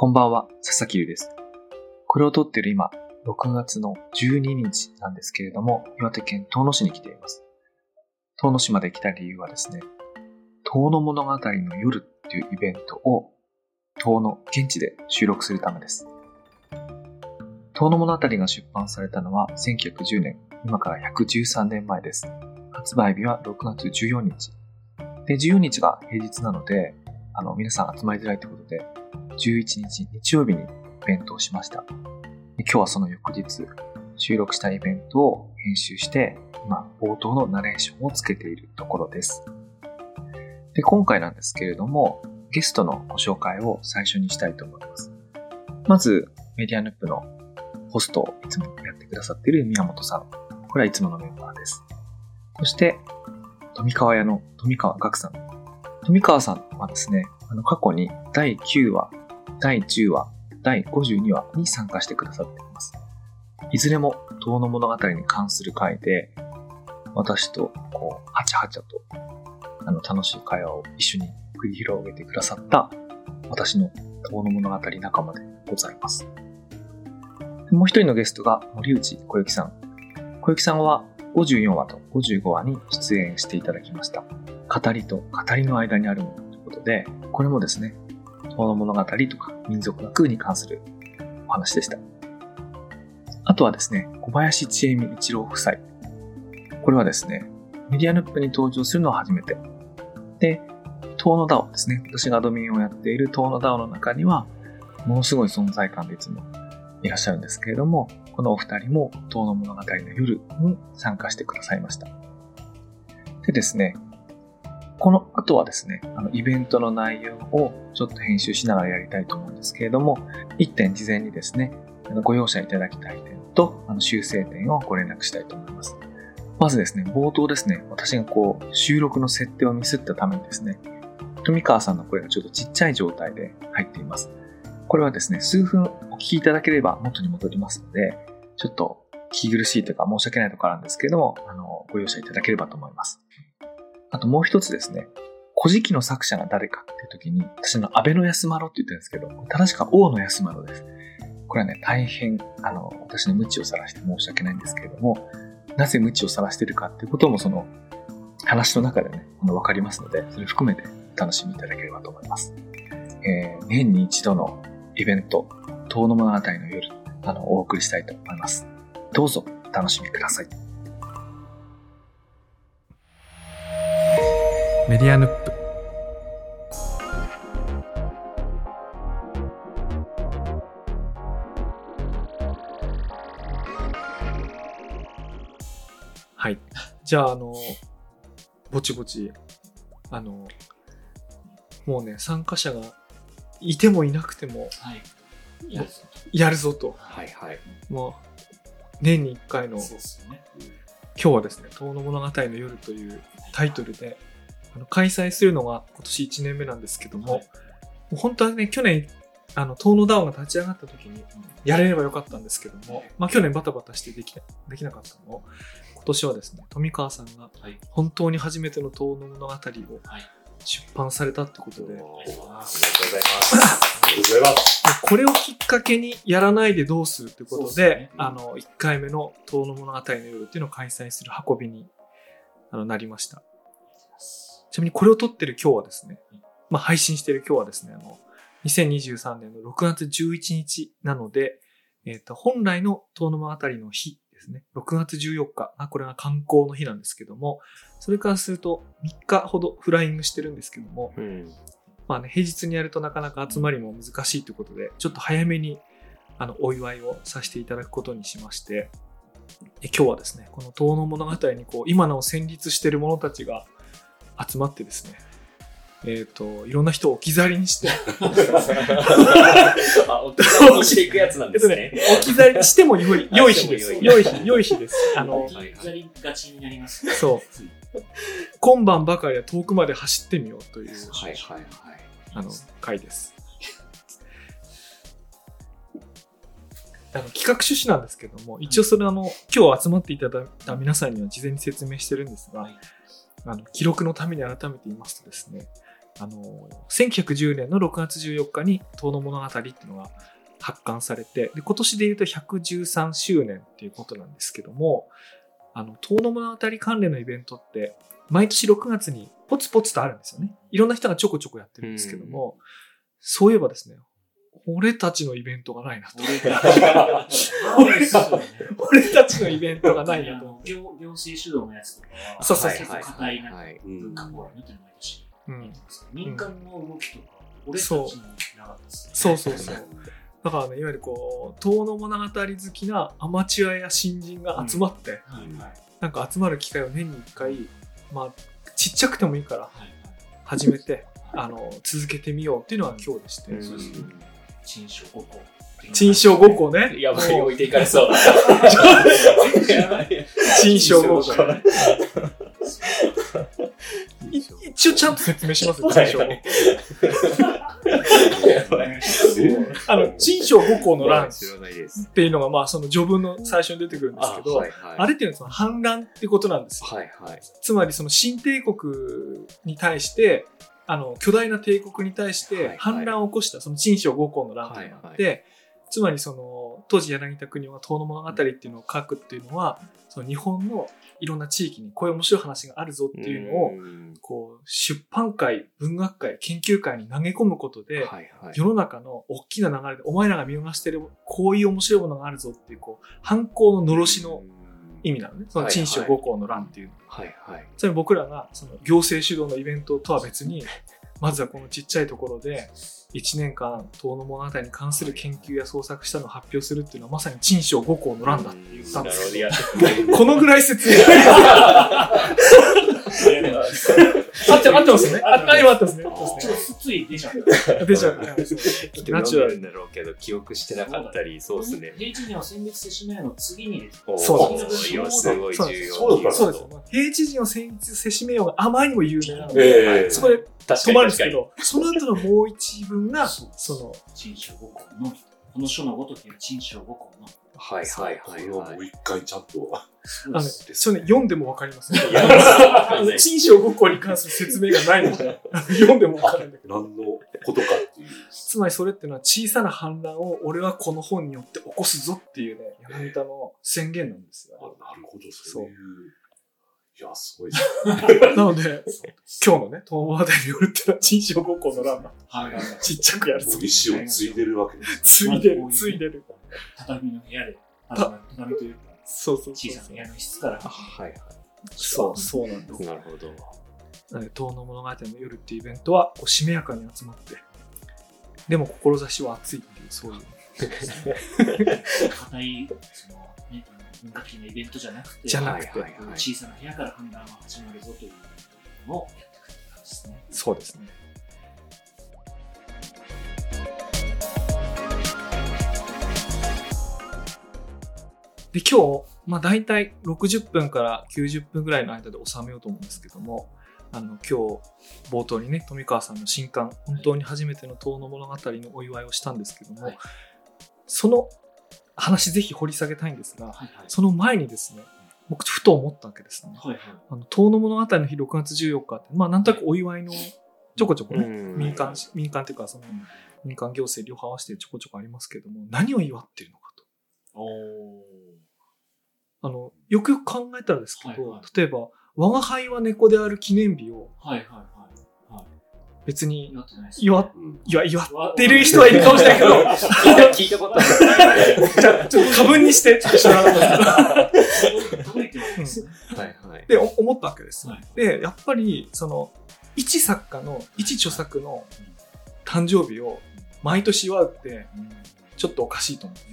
こんばんは、佐々木優です。これを撮ってる今、6月の12日なんですけれども、岩手県遠野市に来ています。遠野市まで来た理由はですね、遠野物語の夜っていうイベントを遠野現地で収録するためです。遠野物語が出版されたのは1910年、今から113年前です。発売日は6月14日。で、14日が平日なので、あの、皆さん集まりづらいということで、11日日曜日にイベントをしました。今日はその翌日、収録したイベントを編集して、今、冒頭のナレーションをつけているところです。で、今回なんですけれども、ゲストのご紹介を最初にしたいと思います。まず、メディアヌップのホストをいつもやってくださっている宮本さん。これはいつものメンバーです。そして、富川屋の富川岳さん。富川さんはですね、あの過去に第9話、第10話、第52話に参加してくださっています。いずれも遠野物語に関する回で、私とこう、はちゃはちゃと、あの楽しい会話を一緒に繰り広げてくださった私の遠野物語仲間でございます。もう一人のゲストが森内小雪さん。小雪さんは54話と55話に出演していただきました。語りと語りの間にあるものということで、これもですね、遠野物語とか民族学に関するお話でした。あとはですね、小林千恵美一郎夫妻。これはですね、メディアヌップに登場するのは初めて。で、遠野ダオですね。私がアドミンをやっている遠野ダオの中には、ものすごい存在感でいつもいらっしゃるんですけれども、このお二人も遠野物語の夜に参加してくださいました。でですね、この後はですね、あのイベントの内容をちょっと編集しながらやりたいと思うんですけれども、一点事前にですね、あのご容赦いただきたい点とあの修正点をご連絡したいと思います。まずですね、冒頭ですね、私がこう収録の設定をミスったためにですね、富川さんの声がちょっとちっちゃい状態で入っています。これはですね、数分お聞きいただければ元に戻りますので、ちょっと聞き苦しいというか申し訳ないところなんですけれども、あの、ご容赦いただければと思います。あともう一つですね、古事記の作者が誰かっていう時に、私の安倍の安丸って言ってるんですけど、正しくは王の安丸です。これはね、大変、あの、私の無知を晒して申し訳ないんですけれども、なぜ無知を晒してるかっていうこともその、話の中でね、あの、わかりますので、それ含めてお楽しみいただければと思います。えー、年に一度のイベント、遠野物語の夜、あの、お送りしたいと思います。どうぞお楽しみください。メディアヌップはいじゃああのぼちぼちあのもうね参加者がいてもいなくてもはい。いや、やるぞとはいはい。もう年に1回のね。今日はですね「遠野物語の夜」というタイトルで開催するのが今年1年目なんですけども、はいもう本当はね去年あの遠野ダウンが立ち上がった時にやれればよかったんですけども、まあ、去年バタバタしてできなできなかったのを今年はですね富川さんがはい。本当に初めての遠野物語をはい。出版されたってことで、おーありがとうございます。ありがとうございます。これをきっかけにやらないでどうするということでですねあの1回目の「遠野物語の夜」っていうのを開催する運びにあのなりましたちなみにこれを撮ってる今日はですね、まあ、配信してる今日はですねあの2023年の6月11日なので、えっと本来の遠野物語の日ですね6月14日あこれが観光の日なんですけどもそれからすると3日ほどフライングしてるんですけども、うん。まあね、平日にやるとなかなか集まりも難しいということで、ちょっと早めにあのお祝いをさせていただくことにしまして、え今日はですね、この遠野物語にこう今なお戦慄している者たちが集まってですね、えっ、と、いろんな人を置き去りにして、あ、お手にしていくやつなんえですねね。、置き去りにしても良い、良い日です。良い日、良い日です。あの、置き去りがちになります。そう。今晩ばかりは遠くまで走ってみようという、はいはいはい。あの、回です。あの企画趣旨なんですけども、一応それあの、今日集まっていただいた皆さんには事前に説明してるんですが、はいあの記録のために改めて言いますとですね、あの、1910年の6月14日に遠野物語っていうのが発刊されて、で今年で言うと113周年っていうことなんですけども、あの、遠野物語関連のイベントって、毎年6月にポツポツとあるんですよね。いろんな人がちょこちょこやってるんですけども、そういえばですね、俺たちのイベントがないなと。俺たちのイベントがないなと。行行政主導のやつとかは、そうそう結構硬いなはい。文化フォーラムっていうの毎年うんやってますけど民間の動きとか、俺たちそうのなかったですね。そうそうそう。だからね、いわゆるこう、遠野物語好きなアマチュアや新人が集まって。なんか集まる機会を年に1回、まあ、ちっちゃくてもいいから。始めて、あの、続けてみようっていうのが今日でして。陳章5個。陳章5個ね。やばい、置いていかれそう。陳章5個。一応ちゃんと説明しますよ、陳章5個。あの、陳章5個の乱知らないです。っていうのが、まあ、その序文の最初に出てくるんですけど、あ。れっていうのはその反乱ってことなんですよ。つまりその新帝国に対して、あの、巨大な帝国に対して反乱を起こした、その陳章五項の乱というのがあって、つまりその、当時柳田国男が遠野物語っていうのを書くっていうのは、その日本のいろんな地域にこういう面白い話があるぞっていうのを、ん。こう、出版会、文学会、研究会に投げ込むことで。世の中の大きな流れで、お前らが見逃してる、こういう面白いものがあるぞっていう、こう、反抗ののろしの意味なのね。そのはい陳章五項の乱っていうのははいはい。つまり僕らがその行政主導のイベントとは別に、まずはこのちっちゃいところで、1年間、遠野物語に関する研究や創作したのを発表するっていうのは、まさに陳章五項の乱だって言ったんですなるよ。ほど。このぐらい説明。合って合ってますね。あ、ってますね。合ってますちょっとつい出ちゃった。ね。出ちゃう。きっとナチュラル読んだろうけど、記憶してなかったり、そうですね。平地には選別接種名の次にですそうですいやすごい重要。そうです。平地人を選出せしめようがあまりにも有名なので、そこで止まるん。ですけど、その後のもう一文が、その、陳章5項の、この書のごときは陳章5項の、はいはいこはいはいもう。一回ちゃんと。あのね、それね、読んでもわかります ね。陳章五項に関する説明がないので、読んでもわかるんだけど。何のことかっていう。つまりそれっていうのは小さな反乱を俺はこの本によって起こすぞっていうね、柳田の宣言なんですあよ。なるほど、そういう。いや、すごいですね。なので、今日のね、東話題によるっていうのは陳章五項の乱だ。はいはいはい。ちっちゃくやるぞ。意思を継いでるわけです。ついでる、ついでる。畳の部屋で、あ畳というか、そうそうそう小さな部屋の一室から、はいはそう、そうなんですい。。なるほど。なので、遠野物語の夜っていうイベントは、こうしめやかに集まって、でも志は熱いっていう、そういう。硬い、その、ね、文化的なイベントじゃなくて、じゃなくてはいはいはい小さな部屋から判断が始まるぞというのをやってくれた感じですね。そうですね。で、今日、まあ大体60分から90分ぐらいの間で収めようと思うんですけども、あの、今日、冒頭にね、富川さんの新刊、本当に初めての遠野物語のお祝いをしたんですけども、はいその話ぜひ掘り下げたいんですが、はいはい。その前にですね、僕ふと思ったわけですね。はいはい。あの、遠野物語の日6月14日って、まあなんとなくお祝いのちょこちょこね、うん民間、民間っていうかその民間行政両方合わせてちょこちょこありますけれども、何を祝っているのかと。あの、よくよく考えたらですけど、はいはい例えば、我が輩は猫である記念日をはいはいはい。はい。別になってないです祝ってる人はいるかもしれないけど、聞いたことある。じゃあちょっと過分にして、ちょっと知らなかった。ですで思ったわけです。はい。で、やっぱり、その、一作家の、一著作の誕生日を毎年祝うって、ちょっとおかしいと思う。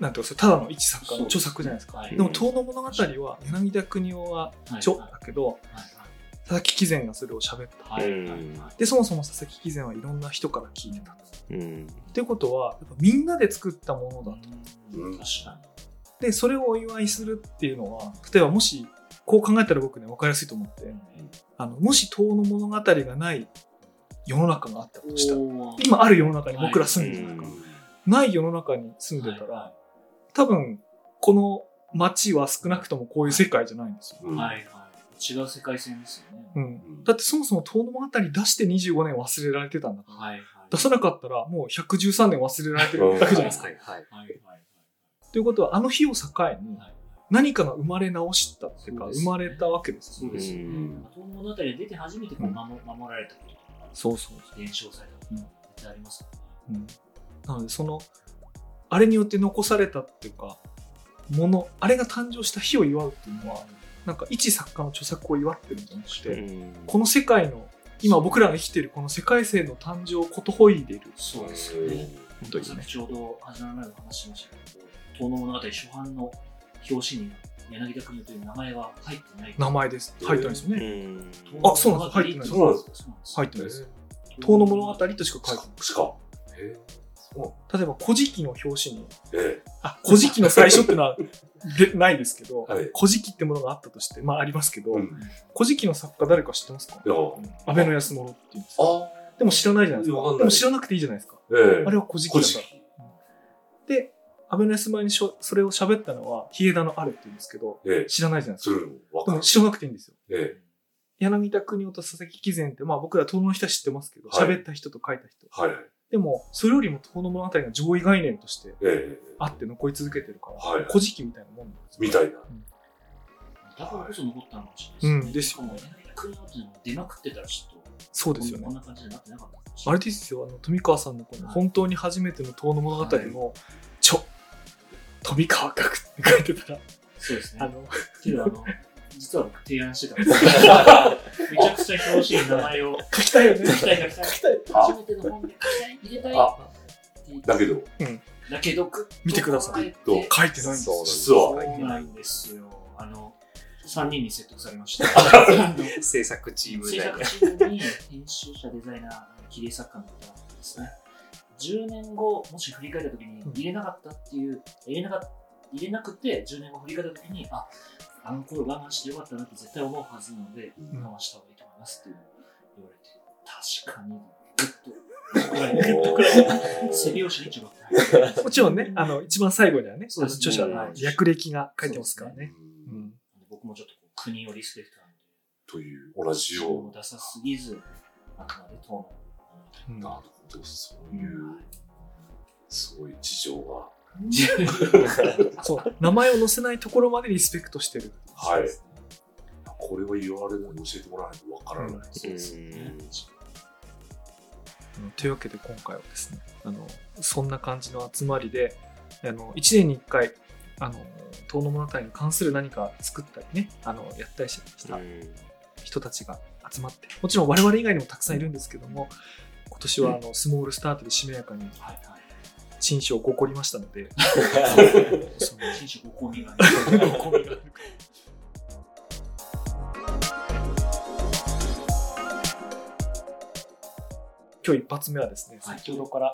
なんていうか、それただの一作家の著作じゃないですか。はい。でも、遠野物語は、柳田国夫は著だけど、佐々木貴前がそれを喋った。はいはいうんはい。で、そもそも佐々木貴前はいろんな人から聞いてた。っうん。ていうことは、やっぱみんなで作ったものだと。うんで、それをお祝いするっていうのは、例えばもし、こう考えたら僕ね、分かりやすいと思って、あの、もし遠野物語がない世の中があったとに。したら、今ある世の中に僕ら住んでるじゃうないない世の中に住んでたら、は多分、この街は少なくともこういう世界じゃないんですよ。うんいはい。違う世界線ですよね。う。うんんだってそもそも遠野物語出して25年忘れられてたんだから。はいはい。出さなかったらもう113年忘れられてるわけじゃないですか。はいはい。はいはいはい。ということは、あの日を境にはい何かが生まれ直したっていうか、生まれたわけですよそうです。遠野物語が出て初めてこう守守られたこととか、そうそう伝承されたことが絶対あります。うん、なのでそのあれによって残されたっていうかものあれが誕生した日を祝うっていうのはなんか一作家の著作を祝ってるんじゃなくて、この世界の今僕らが生きてるこの世界線の誕生をことほいでるそうですよね。本当にね。さっきちょうど始まる前の話しましたけど、遠野物語初版の表紙に柳田国という名前は入ってない。名前です。入ってないですよね、うん。あそうなんです。入ってないそうなんです。そうなんです。入ってないです。遠野物語としか書いてない。しか。え例えば「古事記」の表紙にえあ古事記の最初ってのは でないですけど「はい古事記」ってものがあったとしてまあありますけど、うん古事記の作家誰か知ってますか？安倍の安物っていうんですかあでも知らないじゃないですか。でも知らなくていいじゃないですか。ええあれは古事記だから。で、安倍の安前にしょそれを喋ったのは、比枝のあれって言うんですけど、ええ知らないじゃないですか。かるでも。知らなくていいんですよ。ええ柳田国夫と佐々木貴前って、まあ僕ら東の人は知ってますけど、はい喋った人と書いた人。はいはい。でも、それよりも東の物語が上位概念としてええあって残り続けてるから、はい古事記みたいなもんなんですよ。みたいな。だからこそ残ったのかもしれないうんですよしかも柳田国夫っていうのも出まくってたらちょっと、そうですよねこん。な感じになってなかったあれですよ、あの、富川さんのこの本当に初めての遠の物語の、ちょ、富川学って書いてたら、そうですね。あの、けどあの、実は僕提案してたんですけどめちゃくちゃ表紙に名前を書きたいよね。書きたい書きたい。書きたい。初めての本で書きたい、入れたい。だけど、だけど、見てください書いてないんですよ。実はそうなんですよ。あの、3人に説得されました。あ の制作チーム制内作チームに編集者、デザイナー、切り絵作家の方がですね、10年後、もし振り返った時に入れなかったっていう、入れなかった入れなくて、10年後振り返った時に、あ、あの頃我慢してよかったなって絶対思うはずなので、ん。我慢した方がいいと思いますっていうのを言われて、確かに、ぐっと、ぐっとくらいもちろんね、あの、一番最後にはね、そうですね。著者の略歴が書いてますからね。うんうん。僕もちょっとこう国をリスペクトなん。で、という同じようを出さすぎず、あくまで党うん。な、なるほど、そういう、すごい事情が。の。そう、名前を載せないところまでリスペクトしてる。はい。これは言われるのに教えてもらわないとわからない。そうですね。うんというわけで今回はですね、あの、そんな感じの集まりで、あの、1年に1回、あの、遠野物語に関する何か作ったりね、あの、やったりした人たちが集まって、もちろん我々以外にもたくさんいるんですけども、今年はあのスモールスタートでしめやかにはいはい。新章5個りましたので、その新種ご込みが今日一発目はですね、はい先ほどから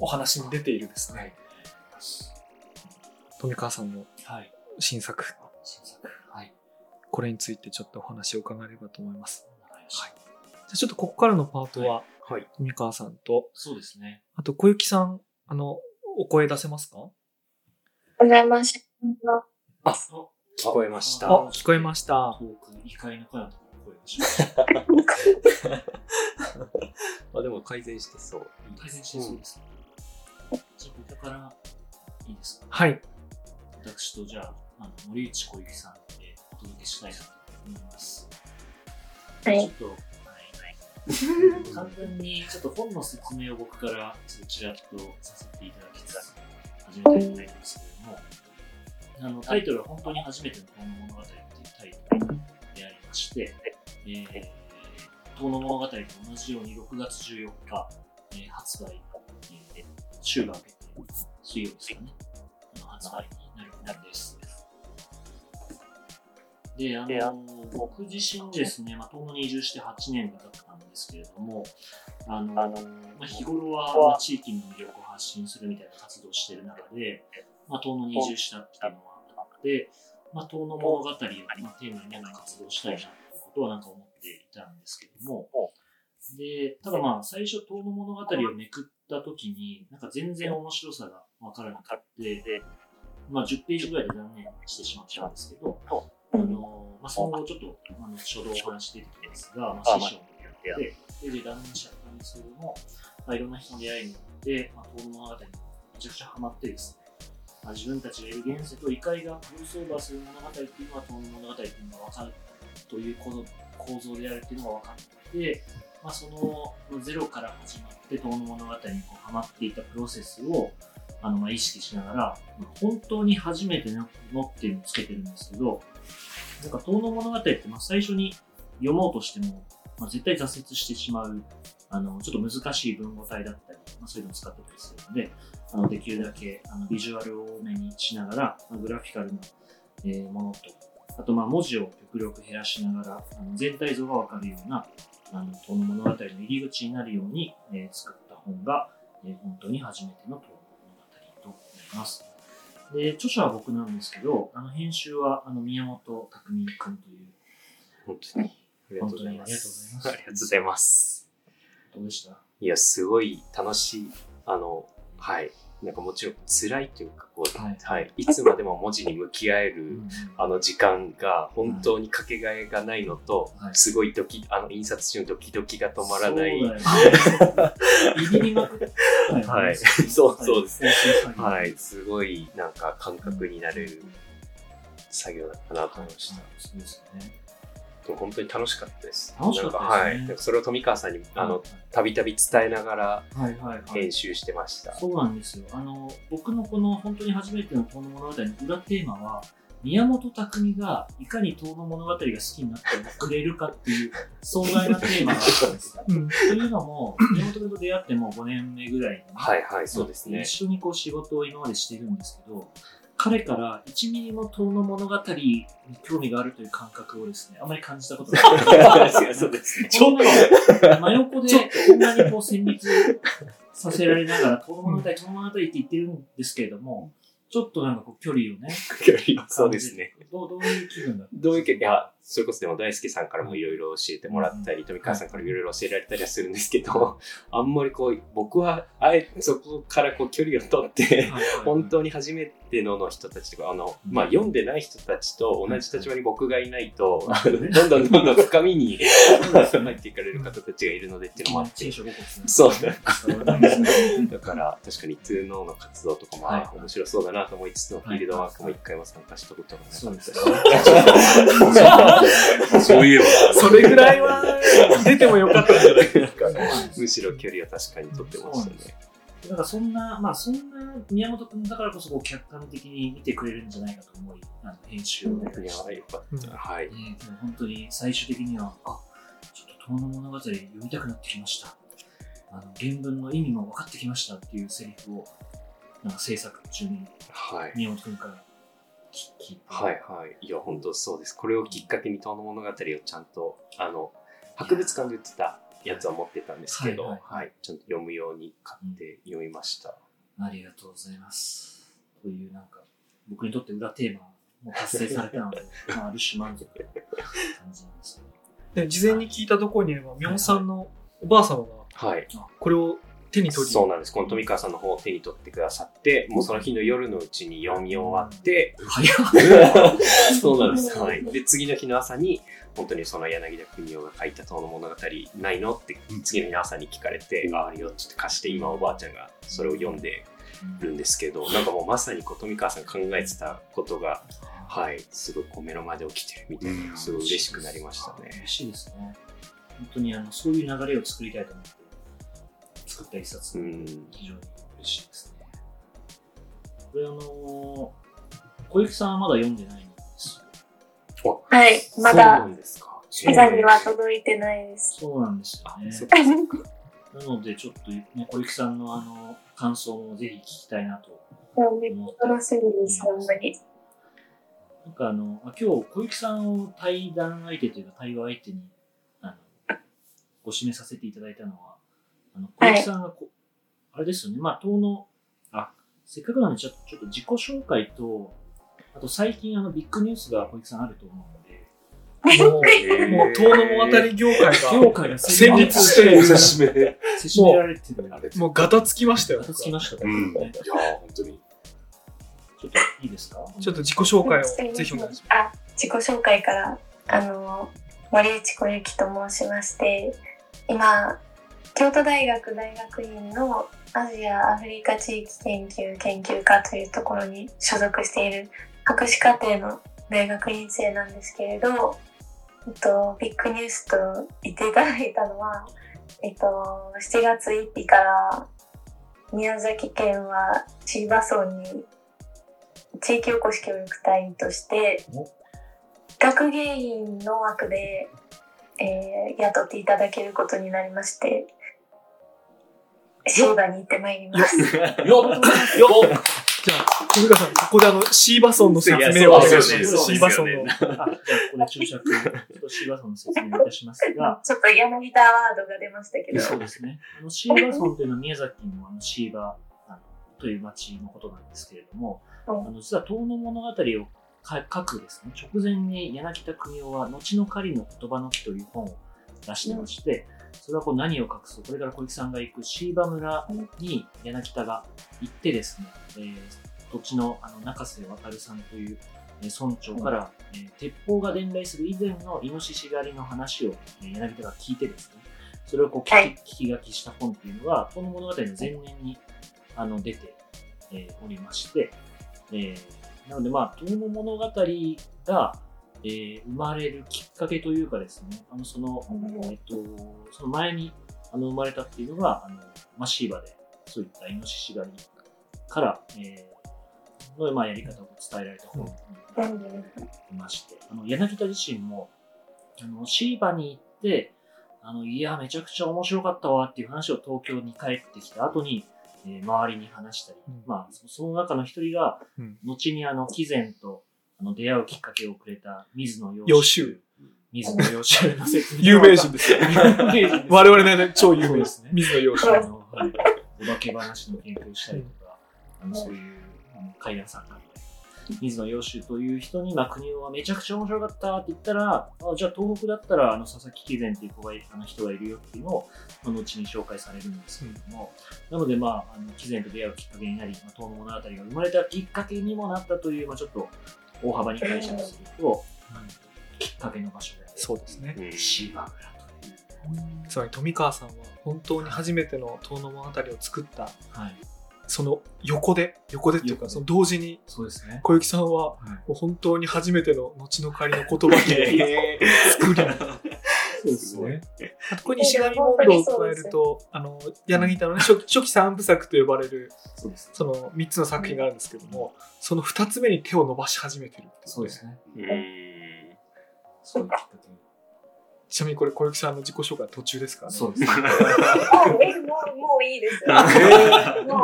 お話に出ているですね、富川さんのはい。新作、新作。はい。これについてちょっとお話を伺えればと思います。わかりましたじゃあちょっとここからのパートは、はい。富川さんと、そうですね。あと小雪さん、あの、お声出せますか？お邪魔しまあ、聞こえました。あ、聞こえました。遠く、異界の声のところ声がしました。あ、でも改善してそう。改善してそうです。じゃあ、ここからいいですか？はい。私とじゃあ、あの森内小雪さんでお届けしたいなと思います。す。はい。ちょっと、はい、簡単にちょっと本の説明を僕からちょっとちらっとさせていただきつつ始めていきたいんですけれども、あのタイトルは本当に初めての遠野物語っていうタイトルでありまして、えー、遠野物語と同じように6月14日、えー発売、えー、週が明けて水曜です。かね、あの発売になるんです。で、あの、僕自身ですね、まあ、東野に移住して8年が経ったんですけれども、あの、まあ、日頃は、まあ、地域の魅力を発信するみたいな活動をしている中で、まあ、東野に移住したっていうのはあって、まあ、東野物語を、まあ、テーマになんか活動したいなっていうことはなんか思っていたんですけども、で、ただまあ、最初、東野物語をめくった時に、なんか全然面白さがわからなくて、まあ、10ページぐらいで断念してしまったんですけど、あの、まあ、その後ちょっと、あの、初動お話出てきますが、まあ、師匠もやって、で、で、断念しちゃったんですけども、まあ、いろんな人の出会いによって、まあ、遠野物語にめちゃくちゃハマってですね、まあ、自分たちがいる現世と異界がクロスオーバーする物語っていうのは、遠野物語っていうのが分かるという構構造であるっていうのが分かって、まあ、そのゼロから始まって遠野物語にこうハマっていたプロセスをあのまあ意識しながら、まあ本当に初めてののっていうのをつけてるんですけど、なんか遠野物語ってまあ最初に読もうとしても、まあ、絶対挫折してしまう、あのちょっと難しい文語体だったり、まあ、そういうのを使ってたりするので、あのできるだけあのビジュアルを多めにしながら、まあ、グラフィカルな、えーものと、あとまあ文字を極力減らしながら、あの全体像がわかるような、あの遠野物語の入り口になるように、えー作った本が、えー本当に初めての遠野物語となります。で、著者は僕なんですけど、あの編集はあの宮本匠君という、本当に。ありがとうございます。ありがとうございます。どうでした？いや、すごい楽しい。あの、はい。なんかもちろん辛いというか、こう、はいはい。いつまでも文字に向き合える、うんあの時間が本当にかけがえがないのと、はいすごいドキ、あの印刷中のドキドキが止まらない。はいそうそうですね。はい。すごいなんか感覚になれる作業だったなと思いました。そうですよね。本当に楽しかったです。楽しかったですねはい。それを富川さんに、あの、たびたび伝えながらはいはいはい。編集してました。そうなんですよ。あの、僕のこの本当に初めての遠野物語の裏テーマは、宮本匠がいかに遠野物語が好きになってくれるかっていう壮大なテーマがあったんですよ。うんというのも、宮本君と出会ってもう5年目ぐらいに、はいはい、そうですね一。緒にこう仕事を今までしているんですけど、彼から1ミリも遠野物語に興味があるという感覚をですね、あまり感じたことがない。そうですね。こんなの真横でこんなにこう戦慄させられながら、遠野物語、遠野物語って言ってるんですけれども、ちょっとなんかこう距離をね、そうですね。どうどういう気分だったどういうけいや、それこそでも大輔さんからもいろいろ教えてもらったり、富川さんからいろいろ教えられたりはするんですけど、あんまりこう、僕はあえてそこからこう距離を取って、本当に初めてのの人たちとか、あの、まあ、読んでない人たちと同じ立場に僕がいないと、どんどんどんどん深みに 入っていかれる方たちがいるのでっていうのもあって。聖、書5個ですね。そうそうですね。だから確かに2ノーの活動とかも、面白そうだなと思いつつのフィールドワークも一回も参加したことがなかった。そうですね。そういえば。それぐらいは出てもよかったんじゃないですか。むしろ距離は確かに取ってましたね。だからそんな、まあそんな宮本君だからこそこう客観的に見てくれるんじゃないかと思い、あの編集をお願いいや。よかった。はい。えーでも本当に最終的には、あちょっと遠野物語読みたくなってきました。あの原文の意味も分かってきましたっていうセリフを、なんか制作中にはい。宮本君から聞聞いて、はいはい。いや、本当そうです。これをきっかけに遠野物語をちゃんと、あの、博物館で売ってたやつは持ってたんですけど、ははいい、はいちゃんと読むように買って読みました。ありがとうございます。というなんか、僕にとって裏テーマも達成されたので、まあ、ある種満足な感じなんですけど。で事前に聞いたところによれば、宮本さんのおばあ様がはい。これを手に取り、そうなんです。この富川さんの方を手に取ってくださって、もうその日の夜のうちに読み終わって、早っ そうなんです。はい。で、次の日の朝に、本当にその柳田国夫が書いた遠野物語ないの？って、次の日の朝に聞かれて、ああるよって言って貸して、今おばあちゃんがそれを読んでるんですけど、なんかもうまさにこう富川さんが考えてたことが、はい、すごいこう目の前で起きてるみたいな、すごい嬉しくなりましたね。嬉しいですね。本当にあのそういう流れを作りたいと思って作った一冊、うん。非常に嬉しいですね。これあのー小雪さんはまだ読んでないんですよ。はい。まだ、んですか。ピザには届いてないです。そうなんですよね。なので、ちょっと、ね、小雪さんのあの感想もぜひ聞きたいなとめっちゃ楽しみです、ほんまに。なんかあの、まあ今日小雪さんを対談相手というか対話相手にあのご指名させていただいたのは、あの小雪さんがこ、あれですよね、まあ、遠野、あ、せっかくなのでちょっとちょっと自己紹介と、あと最近あのビッグニュースが小雪さんあると思うので、もう、もう遠野物語業界が、業界が戦慄しておすすめ。せしめられてる。もうガタつきましたよ。つきましたうん。いね。や、本当に。ちょっといいですか？ちょっと自己紹介をぜひお願いします。あ、自己紹介から、あの、森内小雪と申しまして、今、京都大学大学院のアジア・アフリカ地域研究研究科というところに所属している博士課程の大学院生なんですけれど、えっと、ビッグニュースと言っていただいたのは、えっと、7月1日から宮崎県は椎葉村に地域おこし協力隊として学芸員の枠で、えー雇っていただけることになりましてシーバに行ってまいります。よっ。じゃあ、富川さん、ここであの、シーバソンの説明をお願いします。シーバソンの。あじゃあ、ここで注釈、ちょっとシーバソンの説明をいたしますが、ちょっと柳田ワードが出ましたけど、そうですね。あのシーバソンというのは宮崎のあのシーバあのという町のことなんですけれども、うん。あの実は遠野物語をか書くですね、直前に柳田国夫は後の狩りの言葉の木という本を出してまして、それはこう何を隠そう、これから小雪さんが行くシーバ村に柳田が行ってですね、えー土地のあの中瀬渡さんというえー村長から、えー鉄砲が伝来する以前のイノシシ狩りの話を、えー柳田が聞いてですね、それをこう聞き,、はい。聞き書きした本っていうのが、この物語の前年にあの出て、えーおりまして、えーなのでまあ、遠野物語が、えー生まれるきっかけというかですね、あのその、えっと、その前にあの生まれたっていうのが、あのマシーバでそういったイノシシ狩りから、えーのまあ、やり方を伝えられた本にいまして、あの柳田自身もあのシーバに行ってあの、いや、めちゃくちゃ面白かったわっていう話を東京に帰ってきた後に、えー周りに話したり、うん。まあ、そその中の一人が、うん。後にあの、貴前とあの出会うきっかけをくれた水野洋洋州。水野洋州の説明 有名人ですよ。有名人です我々の超有名ですね。水野洋子。あの、はい、お化け話の研究をしたりとか、あのそういうあの怪談作家で、水野洋州という人に、まあ、国尾はめちゃくちゃ面白かったって言ったら、あじゃあ東北だったら、あの佐々木貴前っていう子がいあの人がいるよっていうのを、まあ後に紹介されるんですけれども、なので、まあ、あの貴前と出会うきっかけになり、まあ、東の物語が生まれたきっかけにもなったという、まあ、ちょっと大幅に解釈すると、きっかけの場所で。そうですね。うん芝村という。つまり富川さんは本当に初めての遠野物語を作った、はい。その横で、横でっていうか、その同時にそうですね。小雪さんは本当に初めての後の仮の言葉に作り、そうですね。あとここに石神問答を加えると、あの、柳田のね、初期初期三部作と呼ばれる、そ。その3つの作品があるんですけども、その2つ目に手を伸ばし始めてるっていそうですね。う。ちなみにこれ小雪さんの自己紹介は途中ですからね。そうですね。もうえもうもういいです。もう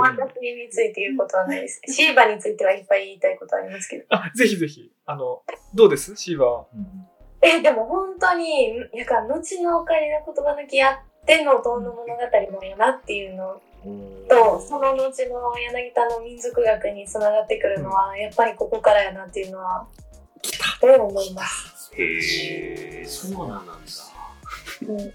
私について言うことはないです。シーバについてはいっぱい言いたいことありますけど。あ、ぜひぜひ。あの、どうです？シーバーは。うんえ、でも本当に、やか後のオカリナ言葉抜きあっての遠野物語もやなっていうの。うん。と、その後の柳田の民族学につながってくるのは、やっぱりここからやなっていうのは、どう思います。へえ、そうなんだ。うん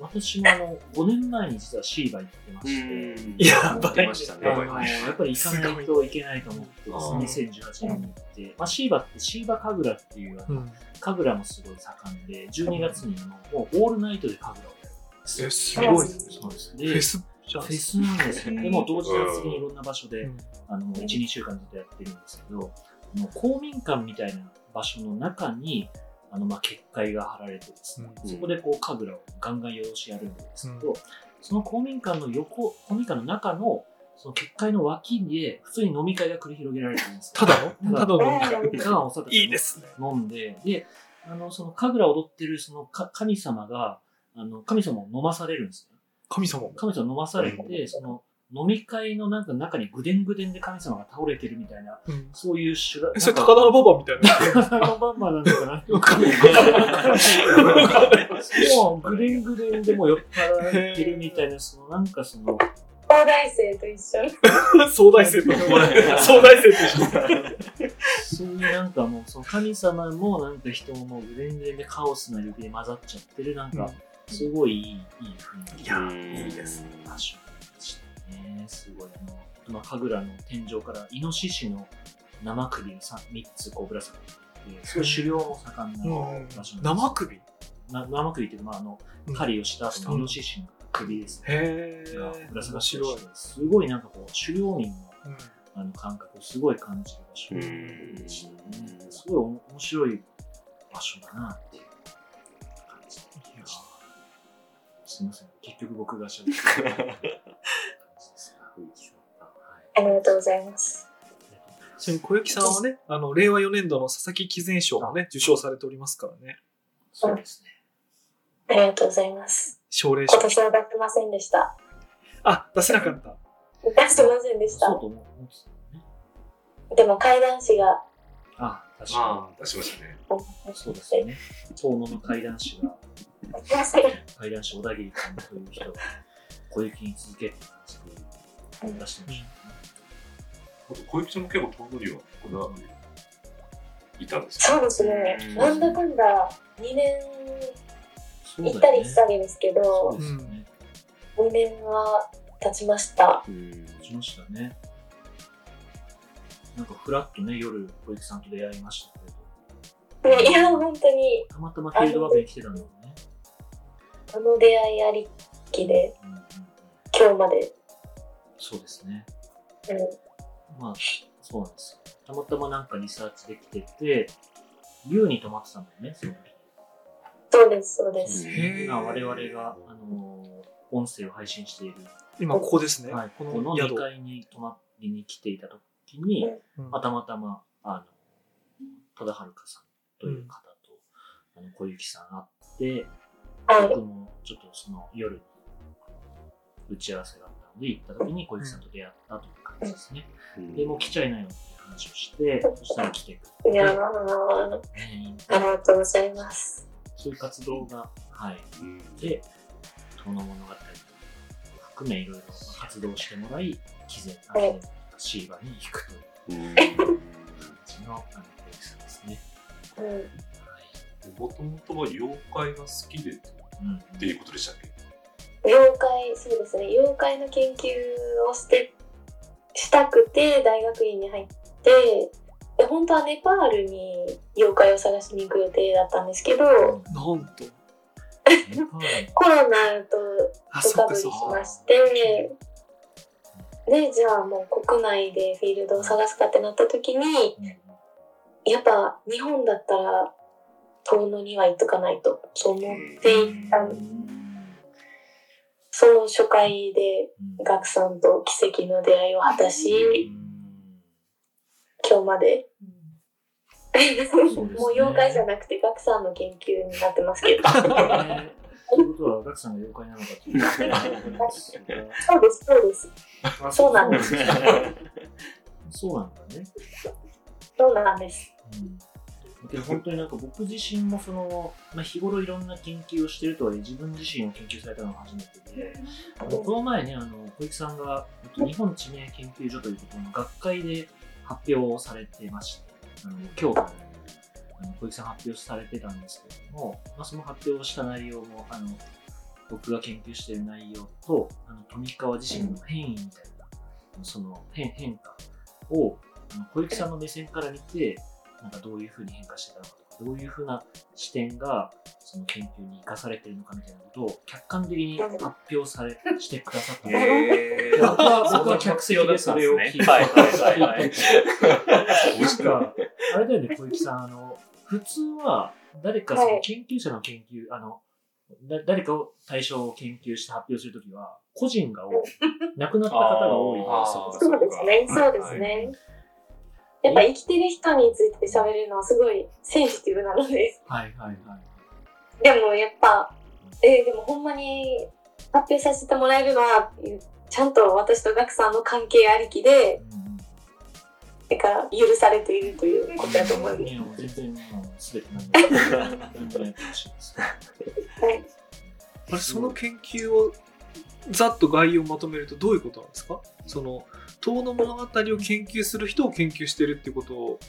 私もあの、5年前に実はシーバ行ってまして、やばい出ましたね。あのやっぱり行かないといけないと思ってあですね、2018年に行って、まあ、シーバってシーバ神楽っていうあの、うん。神楽もすごい盛んで、12月にあのもうオールナイトで神楽をやるんですえ、よ。すごい。そうです。でフェスじゃん。フェスなんですよ。でも同時にいろんな場所で、うんあの、1、2週間ずっとやってるんですけど、あの公民館みたいな場所の中に、あの、まあ、結界が張られてですね、うんそこでこう、神楽をガンガン用しやるんですけど、その公民館の横、公民館の中の、その結界の脇で、普通に飲み会が繰り広げられてるんですよ。ただのただのうんただのお酒いいですね。飲んで、で、あの、その神楽を踊ってるそのか神様が、あの、神様を飲まされるんですよ。神様。神様飲まされて、その飲み会のなんか中にぐでんぐでんで神様が倒れてるみたいな、うんそういう修羅え、それ高田の馬場みたいな。高田バンバーなのかなわかんないもうぐでんぐでんでもう酔っ払ってるみたいな、そのなんかその、東大生と一緒に。総大生と。総大生と一緒。そういうなんかもう、その神様もなんか人ももうぐでんぐでんでカオスな力で混ざっちゃってる、なんか、すごいいい、いい雰囲気。いやうんいいですね。場所ね。すごい。あの、まあ、神楽の天井からイノシシの生首が 3, 三つこうぶら下がってて、すごい狩猟も盛んなうん場所なんですよ生首？な生首っていうか、まあ、あのうん狩りをした後のイノシシの首ですね。へがえぶら下がってすごいなんかこう、狩猟民のうんあの感覚をすごい感じる場所うんでしたね。すごいお面白い場所だなっていう感じでした。すみません。結局僕が喋ってる感じですが雰囲気がはいありがとうございます。ちなみに小雪さんはね、あの、令和4年度の佐々木貴前賞もね、受賞されておりますからね。そうですね。ありがとうございます。奨励賞今。年は出せませんでした。あ、出せなかった。出してませんでしたそう。と思ってたのね。でも怪談師が、あ、確かああ、出しましたね。に。そうですよね。遠野の怪談師が、怪談師小田切君という人が、小雪に続けって感じで出してましたね。あと小雪さんも結構遠野にはこだわりいたんですそうよ。ですねうん。なんだかんだ2年行ったり来たりですけそどすよね。2年は経ちました。うんしましたね。なんかフラッとね、夜、小雪さんと出会いましたけど、いや、本当に、たまたまフィールドワークに来てたんだもんね。あの出会いありきで、うん、今日まで。そうですね。うんまあ、そうなんですよ。たまたまなんかリサーチできてて、竜に泊まってたんだよね、その時。そうです、そうです。今我々が、あのー音声を配信している、今ここですね。はい、こここのの宿2。階に泊まりに来ていた時に、うんまあ、たまたま、あの、戸田遥さんという方と、あの小雪さん会って、はい。僕もちょっとその夜に打ち合わせがで行った時に小雪さんと出会ったという感じですね。で、もう来ちゃいないのっていう話をして、そしたら来てくれて、いやー、ねありがとうございます。そういう活動が、はい。うんで、遠野物語を含めいろいろ活動してもらい、毅然、あはいの、シーバに行くといううん感じの、あの、小雪さんですね。もともとは妖怪が好きでっうん。ていうことでしたっけ？妖怪、そうですね。妖怪の研究をして、したくて、大学院に入って、で本当はネパールに妖怪を探しに行く予定だったんですけど、なんと。コロナとあ、おかかぶりし。まして、で、じゃあもう国内でフィールドを探すかってなった時に、うんやっぱ日本だったら遠野には行っとかないと、そう思っていった。その初回でうんガクさんと奇跡の出会いを果たし、今日まで。もう妖怪じゃなくてガクさんの研究になってますけど。ねということは、ガクさんが妖怪なのかというとそうです、そうです。そうなんです。そうなんだね。そうなんです。うんだけど本当になんか僕自身もその、まあ、日頃いろんな研究をしてるとはいえ自分自身を研究されたのが初めてで、あのこの前ね、あの小雪さんがえっと日本地名研究所ということの学会で発表をされてまして、あの京都であの小雪さん発表されてたんですけれども、まあ、その発表をした内容も、あの僕が研究している内容と、あの富川自身の変異みたいな、その変変化を小雪さんの目線から見て、なんかどういうふうに変化してたのかとか、どういうふうな視点がその研究に生かされているのかみたいなことを客観的に発表されしてくださったので、へー僕は僕は客席でそれを聞いて、はいはいはいはい。なんか、あれだよね、小雪さん、あの、普通は誰かその研究者の研究、あの、だ誰かを対象を研究して発表するときは、個人が多い。亡くなった方が多いんあーですそうですね、そうですね。やっぱ生きてる人について喋るのはすごいセンシティブなので。はいはいはい。でもやっぱ、えーでもほんまに発表させてもらえるのは、ちゃんと私とガクさんの関係ありきで、だから許されているということだと思います。いや、もう全然、全その研究を、ざっと概要をまとめるとどういうことなん。ですかその、遠野物語を研究する人を研究してるってことを、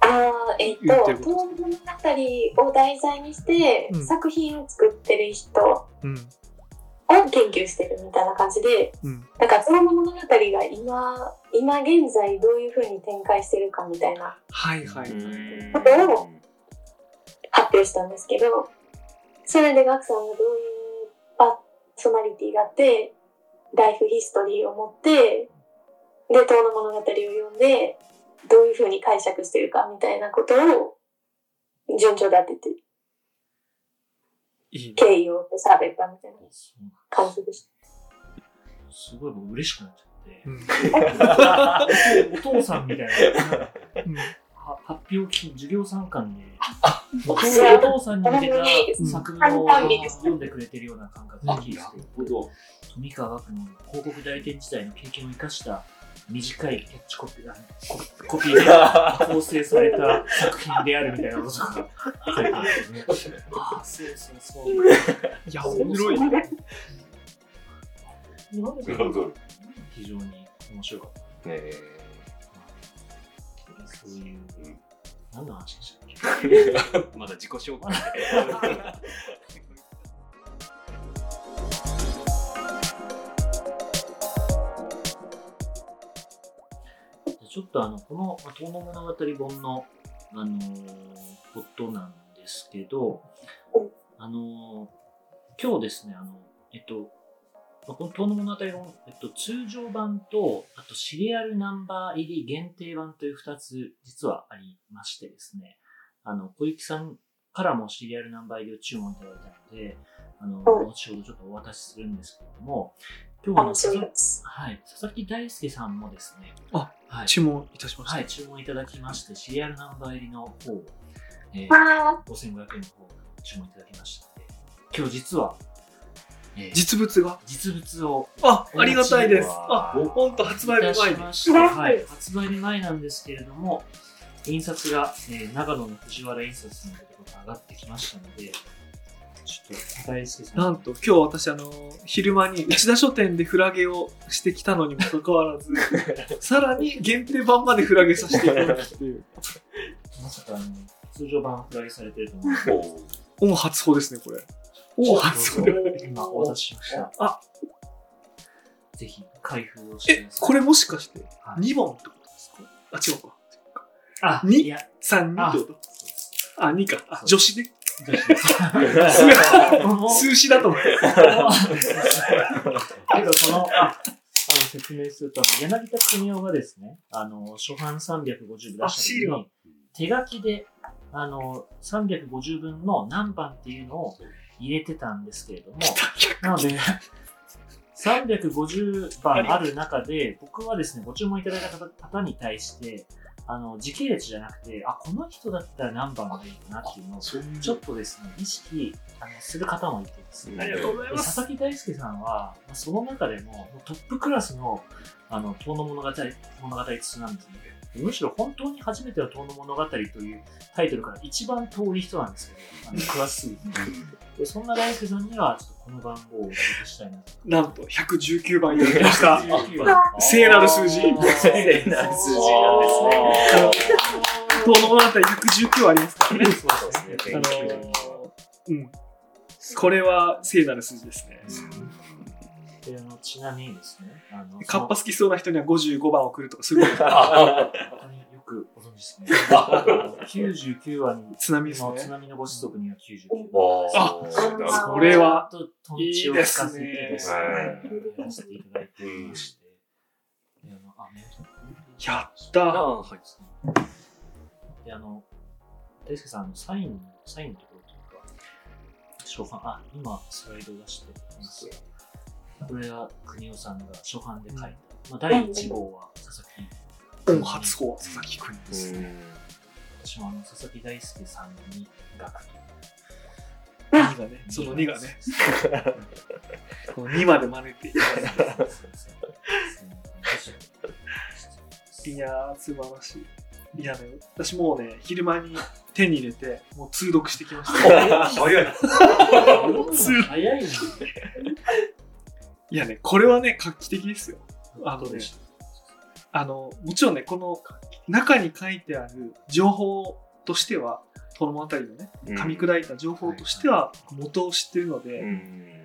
ああ、えっ、と、こと東物語を題材にしてうん。作品を作ってる人をうん、研究してるみたいな感じで、うん、なんか東物語が今、今現在どういう風に展開してるかみたいなはいはい。ことを発表したんですけど、それでガクさんがどういうパーソナリティがあって、ライフヒストリーを持って、で、遠の物語を読んで、どういうふうに解釈してるかみたいなことを順序立てて、いいね。経緯を喋ったみたいな感じでした。すごい僕嬉しくなっちゃってう。ん。お父さんみたいな。うんは発表聞き、授業参観で、お父さんに向けた作文を読んでくれてるような感覚で聞いて、ほど。富川学の広告代理店時代の経験を生かした短いキャッチコピーあのココピーで構成された作品であるみたいなことが書いてあってね。ああ、そうそうそう。いや、面白いね。なるほど。非常に面白かった。ねそういう、うん何の話でしたっけまだ自己紹介 ちょっとあの、この、遠野物語本の、あのーことなんですけど、あのー今日ですね、あの、えっと、まあこの遠野物語本、えっと、通常版と、あとシリアルナンバー入り限定版という二つ、実はありましてですね、あの、小雪さんからもシリアルナンバー入りを注文いただいたので、あの、後ほどちょっとお渡しするんですけれども、今日はあの、面白いです。はい、佐々木大輔さんもですね、あはい、注文いたしました。はい、注文いただきまして、シリアルナンバー入りの方を、えー、あ5500円の方を注文いただきましたので、今日実は、えー実物が？実物をあ、ありがたいです。わあ、ほんと発売日前に。ました。はい、発売日前なんですけれども、印刷が、えー長野の藤原印刷のところが上がってきましたので、ちょっと、大輔さん。なんと今日私あの昼間に内田書店でフラゲをしてきたのにもかかわらず さらに限定版までフラゲさせていただくっていう。まさかあの、通常版フライされてると思うおお初歩ですねこれ。お初歩ではない今お渡ししました。あ。ぜひ開封をして。えこれもしかしてはい。2本ってことですか？あ違うか。あ、にいや、3人ってこと？あ2か。あ女子ね数詞だと思ってけど、この、あ、の、説明すると、柳田国夫がですね、あの、初版350部出した時に、手書きで、あの、350分の何番っていうのを入れてたんですけれども、なので、350番ある中で、僕はですね、ご注文いただいた方に対して、あの、時系列じゃなくて、あ、この人だったら何番がいいかなっていうのを、ちょっとですね、意識あのする方もいてですね、ありがとうございでます。佐々木大輔さんは、まあその中でもトップクラスの、あの、遠野物語、物語通なんですね。むしろ本当に初めての遠野物語というタイトルから一番遠い人なんですけど、あの詳しすぎ そんな大輔さんには、ちょっとこの番号をお届けしたいなと。なんと119番いただきました。19番。聖なる数字。聖なる数字なんですね。遠野物語119ありますからね。そうですね。あのーうん。これは聖なる数字ですね。であのちなみにですね、あのカッパ好きそうな人には55番送るとかそういうこと本当によくご存知ですね。99話に、津波ですねの津波のご子息には99ああこれはとトンチを聞かせてですね、いいですやらせていただいておりまして。やったあはい。で、あの、大輔さん、あのサイン、サインのところというか、初版、あ、今、スライドを出していますが、これは国尾さんが初版で書いた、まあ、第1号は佐々木。本初歩は佐々木くんです。私もあの、佐々木大輔さんに書くという。2がねその2がね。この2まで真似ていやー素晴らしい。いやね私もうね昼間に手に入れてもう通読してきました。早い。早いね。いやねこれはね画期的ですよ。あのねあのもちろんねこの中に書いてある情報としてはこの物語のね噛み砕いた情報としては元を知ってるので、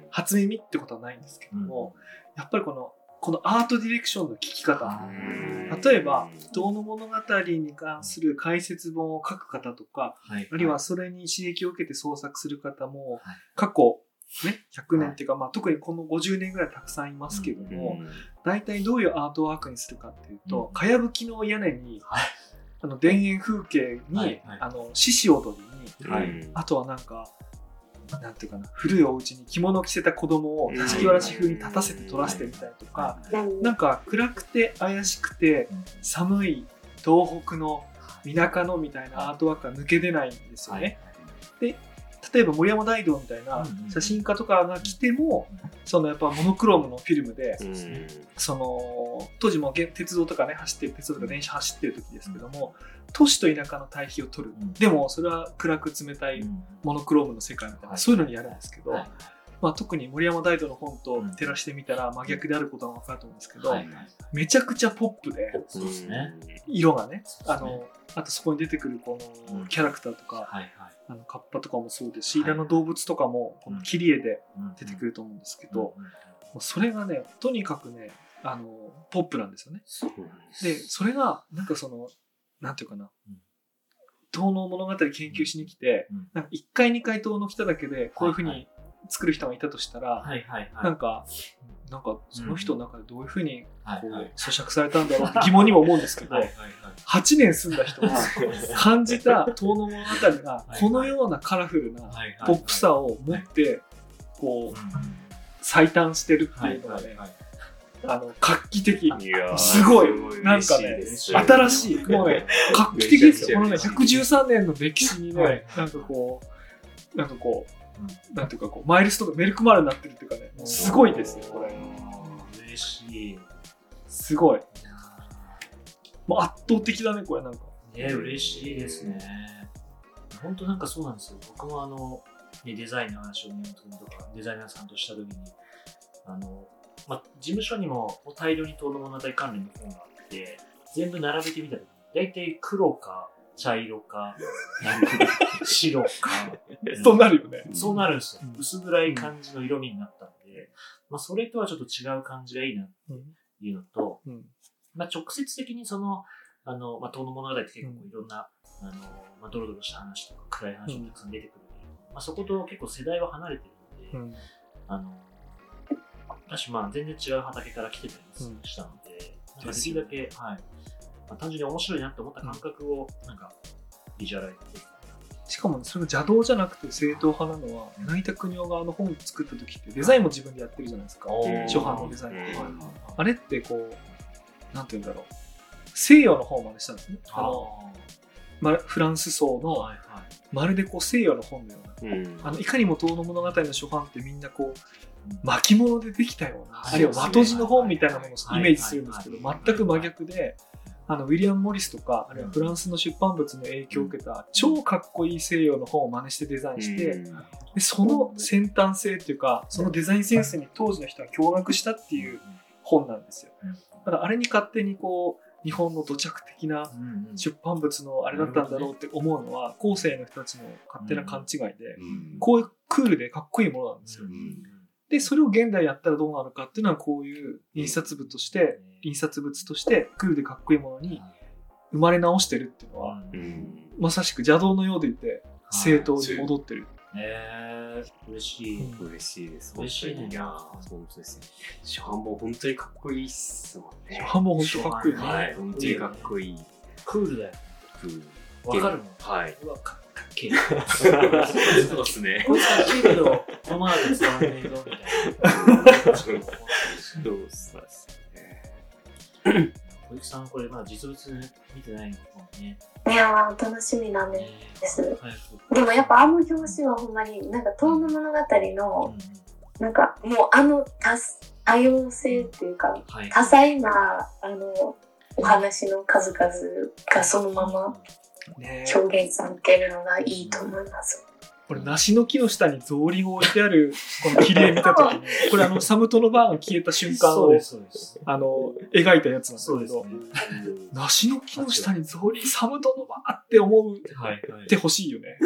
初耳ってことはないんですけども、やっぱりこのこのアートディレクションの聞き方。うん例えば、遠野物語に関する解説本を書く方とか、はい。あるいはそれに刺激を受けて創作する方もはい、過去、ね、100年っていうか、まあ、特にこの50年ぐらいたくさんいますけども、大体どういうアートワークにするかっていうと、うんかやぶきの屋根に、はい。あの田園風景に、はいはい。あの獅子踊りに、はい。あとはなんか、なんていうかな、古いお家に着物を着せた子供をうん。座敷わらし風に立たせて撮らせてみたりとか、なんか暗くて怪しくて寒い東北の田舎のみたいなアートワークが抜け出ないんですよね。例えば森山大道みたいな写真家とかが来ても、そのやっぱモノクロームのフィルムで、その当時もげ鉄道とかね走ってる鉄道とか電車走ってる時ですけども、都市と田舎の対比を撮る、うん。でもそれは暗く冷たいモノクロームの世界みたいな、はい。そういうのにやるんですけど、はい。まあ、特に森山大道の本と照らしてみたら真逆であることが分かると思うんですけど、はいめちゃくちゃポップで。色がねあのあとそこに出てくるこうん。のキャラクターとか。あのカッパとかもそうですし、はいいろんな動物とかもこの切り絵で出てくるると思うんですけど、うんそれがねとにかくねあのポップなんですよね。でそれがなんかそのなんていうかな、うん。遠野物語研究しに来て、うん。なんか1回2回遠野来ただけでこういうふうに作る人がいたとしたら、はいはいはい。なんかなんかその人の中でどういうふうにこうはい。はい咀嚼されたんだろうって疑問にも思うんですけど、はいはい8年住んだ人が感じた遠野物語がはい。このようなカラフルなはい。ポップさを持ってこう最短してるっていうのがねあの画期的すごいすなんかね嬉しいです新しい。もうね画期的ですよ。このねめちゃくちゃ113年の歴史にねなんかこうなんかこうなんていうかこうマイルスとかメルクマールになってるっていうかねすごいですよこれ嬉しい。すごいもう圧倒的だねこれなんかね、嬉しいですね。本当なんかそうなんですよ。僕もあの、ね、デザインの話を宮本君とかデザイナーさんとしたときに、あの、まあ、事務所にも大量に遠野物語関連の本があって、全部並べてみたときに、大体黒か茶色か、なんか白か、そうなるよね。そうなるんですよ。うん。薄暗い感じの色味になったんで、まあ、それとはちょっと違う感じがいいなっていうのと、うん。まあ、直接的にその、あの、まあ、遠野物語って結構いろんな、あの、まあ、ドロドロした話とか暗い話もたくさん出てくるけど、まあ、そこと結構世代は離れてるので、うん。あの、私まあ全然違う畑から来てたりもしたので、なんかできるだけ、はい。まあ、単純に面白いなって思った感覚を、なんか、ビジュアライズでしかもねそれが邪道じゃなくて正統派なのは柳田国夫があの本作った時ってデザインも自分でやってるじゃないですか。初版のデザイン。とかうんあれってこうなんて言うんだろう。西洋の本を真似したんですね。あのまフランス層のはいはい。まるでこう西洋の本のような。うん。あのいかにも遠野物語の初版ってみんなこう巻物でできたような、はい。あるいは和とじの本みたいなものをはいイメージするんですけど、はい。全く真逆で、あのウィリアム・モリスとか、あるいはフランスの出版物の影響を受けた超かっこいい西洋の本を真似してデザインして、でその先端性っていうか、そのデザインセンスに当時の人は驚愕したっていう本なんですよ。うん。ただあれに勝手にこう、日本の土着的な出版物のあれだったんだろうって思うのは、後世の人たちの勝手な勘違いで、うん。こういうクールでかっこいいものなんですよ。うんで、それを現代やったらどうなるかっていうのは、こういう印刷物として、印刷物として、クールでかっこいいものに生まれ直してるっていうのは、うんまさしく邪道のようでいて、正当に戻ってる。えー、嬉しい。うん嬉しいです。嬉しいねいやー、本当ですね。初版も本当にかっこいいっすもんね。初版も本当かっこいいね。はい、本当にかっこいい。クールだよ。うんわかるもん。はい。うわ、かかっけえ。そうですね。こいつかっけえけど、このままだと伝わんねえぞ、みたいな。そうですね。小雪さん、これ、まだ実物見てないのね。いやー楽しみなんえです。ー早く。でもやっぱあの表紙はほんまになんか遠野物語のうんなんかもうあの多多様性っていうかはい。多彩なあのお話の数々がそのままね表現されてるのがいいと思います。これ、梨の木の下に草履が置いてある、この切り絵見たときに、これあの、サムトのバーが消えた瞬間を。あの、描いたやつなんだけどそうですね、。梨の木の下に草履、サムトのバーって思うっはい、はい。てほしいよね。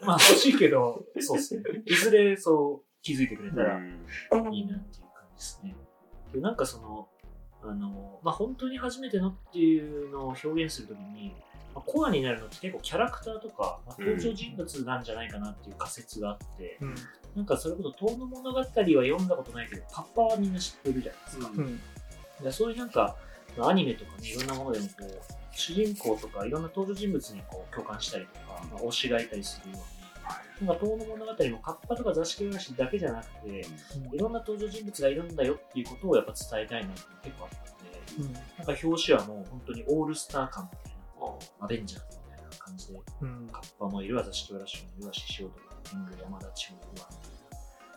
まあ欲しいけど、そうですね。いずれそう気づいてくれたらうんいいなっていう感じですね。でなんかその、あの、まあ、本当に初めてのっていうのを表現するときに、まあコアになるのって結構キャラクターとか、まあ、登場人物なんじゃないかなっていう仮説があって、うん。なんかそれこそ遠の物語は読んだことないけど、カッパはみんな知ってるじゃないですか。うん。でそういうなんか、まあアニメとかね、いろんなものでもこう、主人公とかいろんな登場人物にこう共感したりとか、まあ、推しがいたりするように、なんか遠の物語もカッパとか座敷わらしだけじゃなくて、いろんな登場人物がいるんだよっていうことをやっぱ伝えたいなって結構あったんで、うん。なんか表紙はもう本当にオールスター感みたいな、アベンジャーズみたいな感じで、うん。カッパもいるわ、座敷わらしもいるわ、獅子王とか、キング、山田千代とか、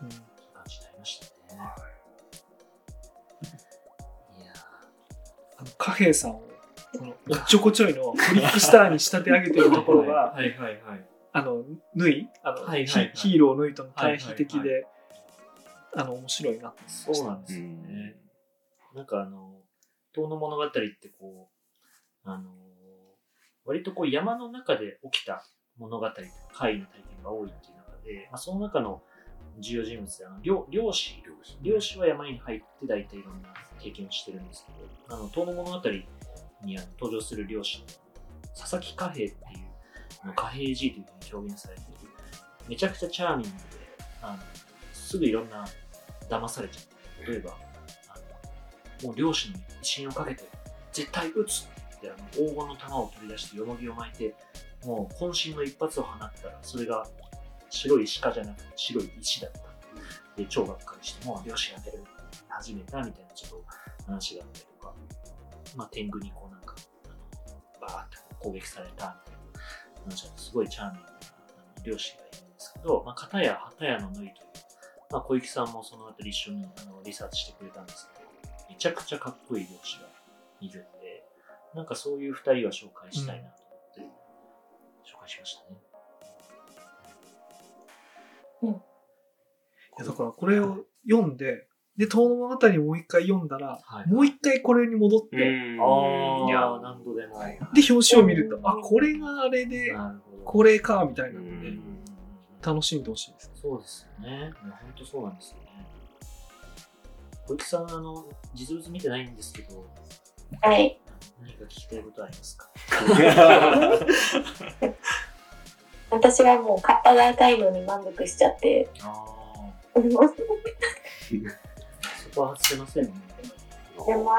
うん。感じになりましたね。いやあの、貨幣さんを、この、おっちょこちょいのトリックスターに仕立て上げてるところが、はいはいはい。あの、ヌイあの、はいはいはいヒヒーローヌイとの対比的はいで、あの、面白いなって思いました。そうなんですよね。なんかあの、遠の物語ってこう、あの、割とこう山の中で起きた物語とか怪異の体験が多いっていう中で、まあ、その中の重要人物であの漁漁師、漁師は山に入って大体いろんな経験をしてるんですけど、あの、遠の物語にあの登場する漁師の佐々木貨幣っていう、貨幣 G というふうに表現されている、めちゃくちゃチャーミングで、あのすぐいろんな騙されちゃう。例えば、あのもう漁師に威信をかけて、絶対撃つってあの黄金の弾を取り出して、よもぎを巻いて、もう渾身の一発を放ったら、それが白い鹿じゃなくて白い石だった。で、超がっかりして、もう漁師やめる始めたみたいなちょっと話があったりとか、まあ、天狗にこうなんか、あのバーって攻撃されたみたいな話がすごいチャーミングなあの漁師がいるんですけど、まあ、片や旗屋の縫いという、まあ、小雪さんもそのあたり一緒にあのリサーチしてくれたんですけど、めちゃくちゃかっこいい漁師がいる、なんかそういう二人は紹介したいなと思って、紹介しましたね。いやだからこれを読んで、で、遠の物語をもう一回読んだら、はいもう一回これに戻って、うんあいやあ、何度でも。はいで、表紙を見ると、あ、これがあれで。これか、みたいなので、うん楽しんでほしいです。そうですよね。本当そうなんですよね。小池さん、あの、実物見てないんですけど、はい。何か聞きたいことありますか？私はもうカッパが赤いのに満足しちゃって。ああ、そこは外せませんね。でも、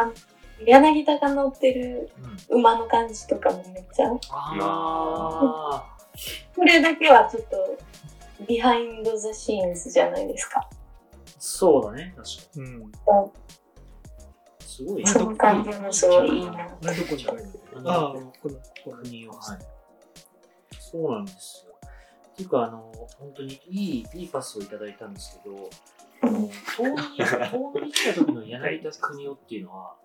柳田が乗ってるうん。馬の感じとかもめっちゃ、ああ、これだけはちょっと、Behind the Scenes じゃないですか。そうだね、確かうん。に。すごい。あその感じもすごいいいな。あれどこに書いてあるあああ、のここの、の。国を、はい。そうなんですよ。っていうか、あの、本当にいい、いいパスをいただいたんですけど、あの遠野に、遠野に来た時の柳田国男っていうのは、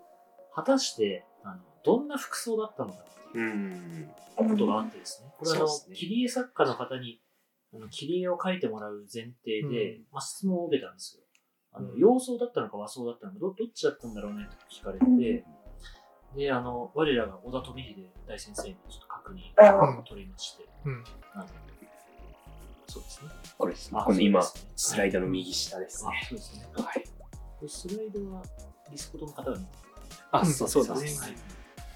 果たして、あの、どんな服装だったのかっていううん。ことがあってですね。これはあの、切り絵作家の方に、あの切り絵を描いてもらう前提で、うんまあ、質問を受けたんですよ。あの、うん洋装だったのか和装だったのか、どどっちだったんだろうねって聞かれて、で、あの、我らが小田富英大先生にちょっと確認を取りまして、うん。あのそうですね。これですね。あこの今、スライドの右下ですあね。、そうですね。はい。これスライドはディスコードの方が見てあ、うんそうそうです。はい。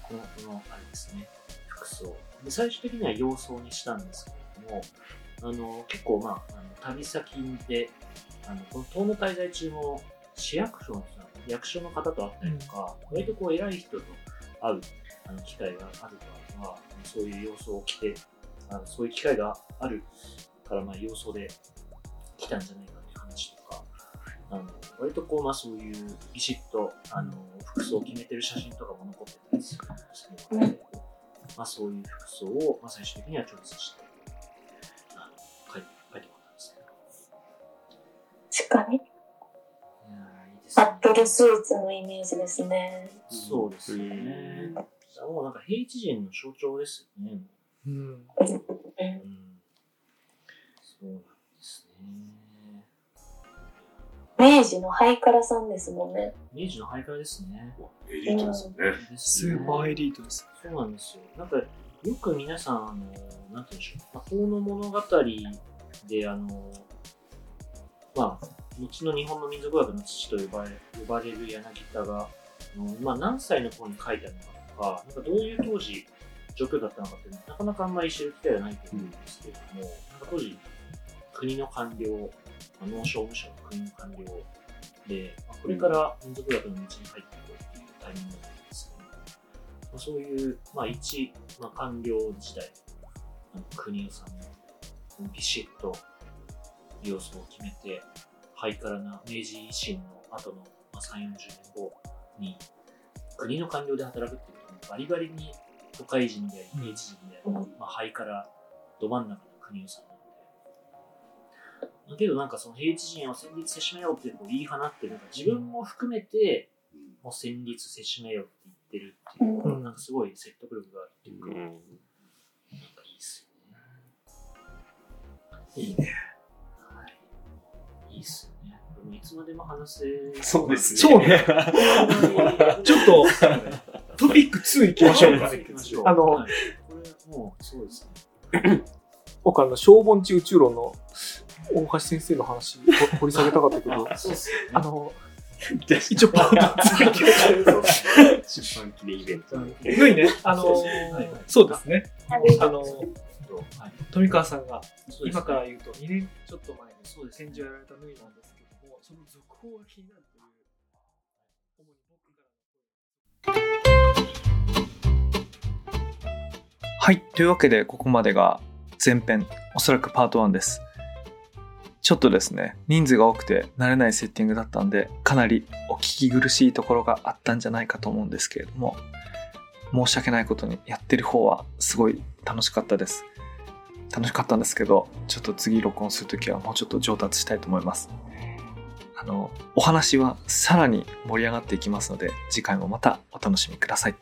この、この、あれですね、服装。で、最終的には洋装にしたんですけれども、あの、結構、まあ、あの旅先で、あの、この東の滞在中も、市役所の人なの役所の方と会ったりとか、割とこう、偉い人と会うあの機会があるからは、そういう様装を着て、あのそういう機会があるから、まあ、様装で来たんじゃないかっていう話とか、あの割とこう、まあ、そういうビシッとあの服装を決めてる写真とかも残ってたりするんでまあ、そういう服装を、まあ、最終的にはチョイスして、確かに。いやーいいですねバットルスーツのイメージですね。そうですよね。もうなんか平地人の象徴ですよね。うん。うん。そうなんですね。明治のハイカラさんですもんね。明治のハイカラですね。エリートですよね。スーパーエリートです。そうなんですよ。なんか、よく皆さん、あの、なんて言うんでしょう。まあ、法の物語で、あの、まあ、後の日本の民族学の父と呼ばれ呼ばれる柳田が、あのまあ、何歳の頃に書いてあるのかとか、なんかどういう当時、状況だったのかって、なかなかあんまり知る機会はないと思うんですけれども、なんか当時、国の官僚、まあ農商務省の国の官僚で、まあこれから民族学の道に入っていくっていうタイミングだったんですけど、まあ、そういう、まあ、一、まあ、官僚時代、あの国尾さんのビシッと要素を決めて、ハイカラな明治維新の後の、まあ、3、40年後に、国の官僚で働くっていうことバリバリに都会人であり、平地人であり、まあ、ハイカラど真ん中の国尾さんなので、だけどなんかその平地人を戦慄せしめようっていう言い放って、なんか自分も含めて、もう戦慄せしめようって言ってるっていうのが、うんなんかすごい説得力があるっていうか、うんなんかいいっすよね。いいね。つまでも話せそうですね。そうね。ちょっと、トピック2行きましょうか。行きましょう。あのはいこれもう、そうですね。僕あの、小盆地宇宙論の大橋先生の話、ほ掘り下げたかったけど、あ、そうっすよね。あの、一応パート2 行きましょう。出版記念イベント。ぬいね、あのそうですね。あの、はい。富川さんが今から言うと2年ちょっと前にそうですね展示をやられた縫いなんですけども、その続報が気になるという、主に僕からのはい。というわけで、ここまでが前編、おそらくパート1です。ちょっとですね、人数が多くて慣れないセッティングだったんで、かなりお聞き苦しいところがあったんじゃないかと思うんですけれども、申し訳ないことにやってる方はすごい楽しかったです。楽しかったんですけど、ちょっと次録音するときはもうちょっと上達したいと思います。あの、お話はさらに盛り上がっていきますので、次回もまたお楽しみください。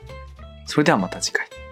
それではまた次回。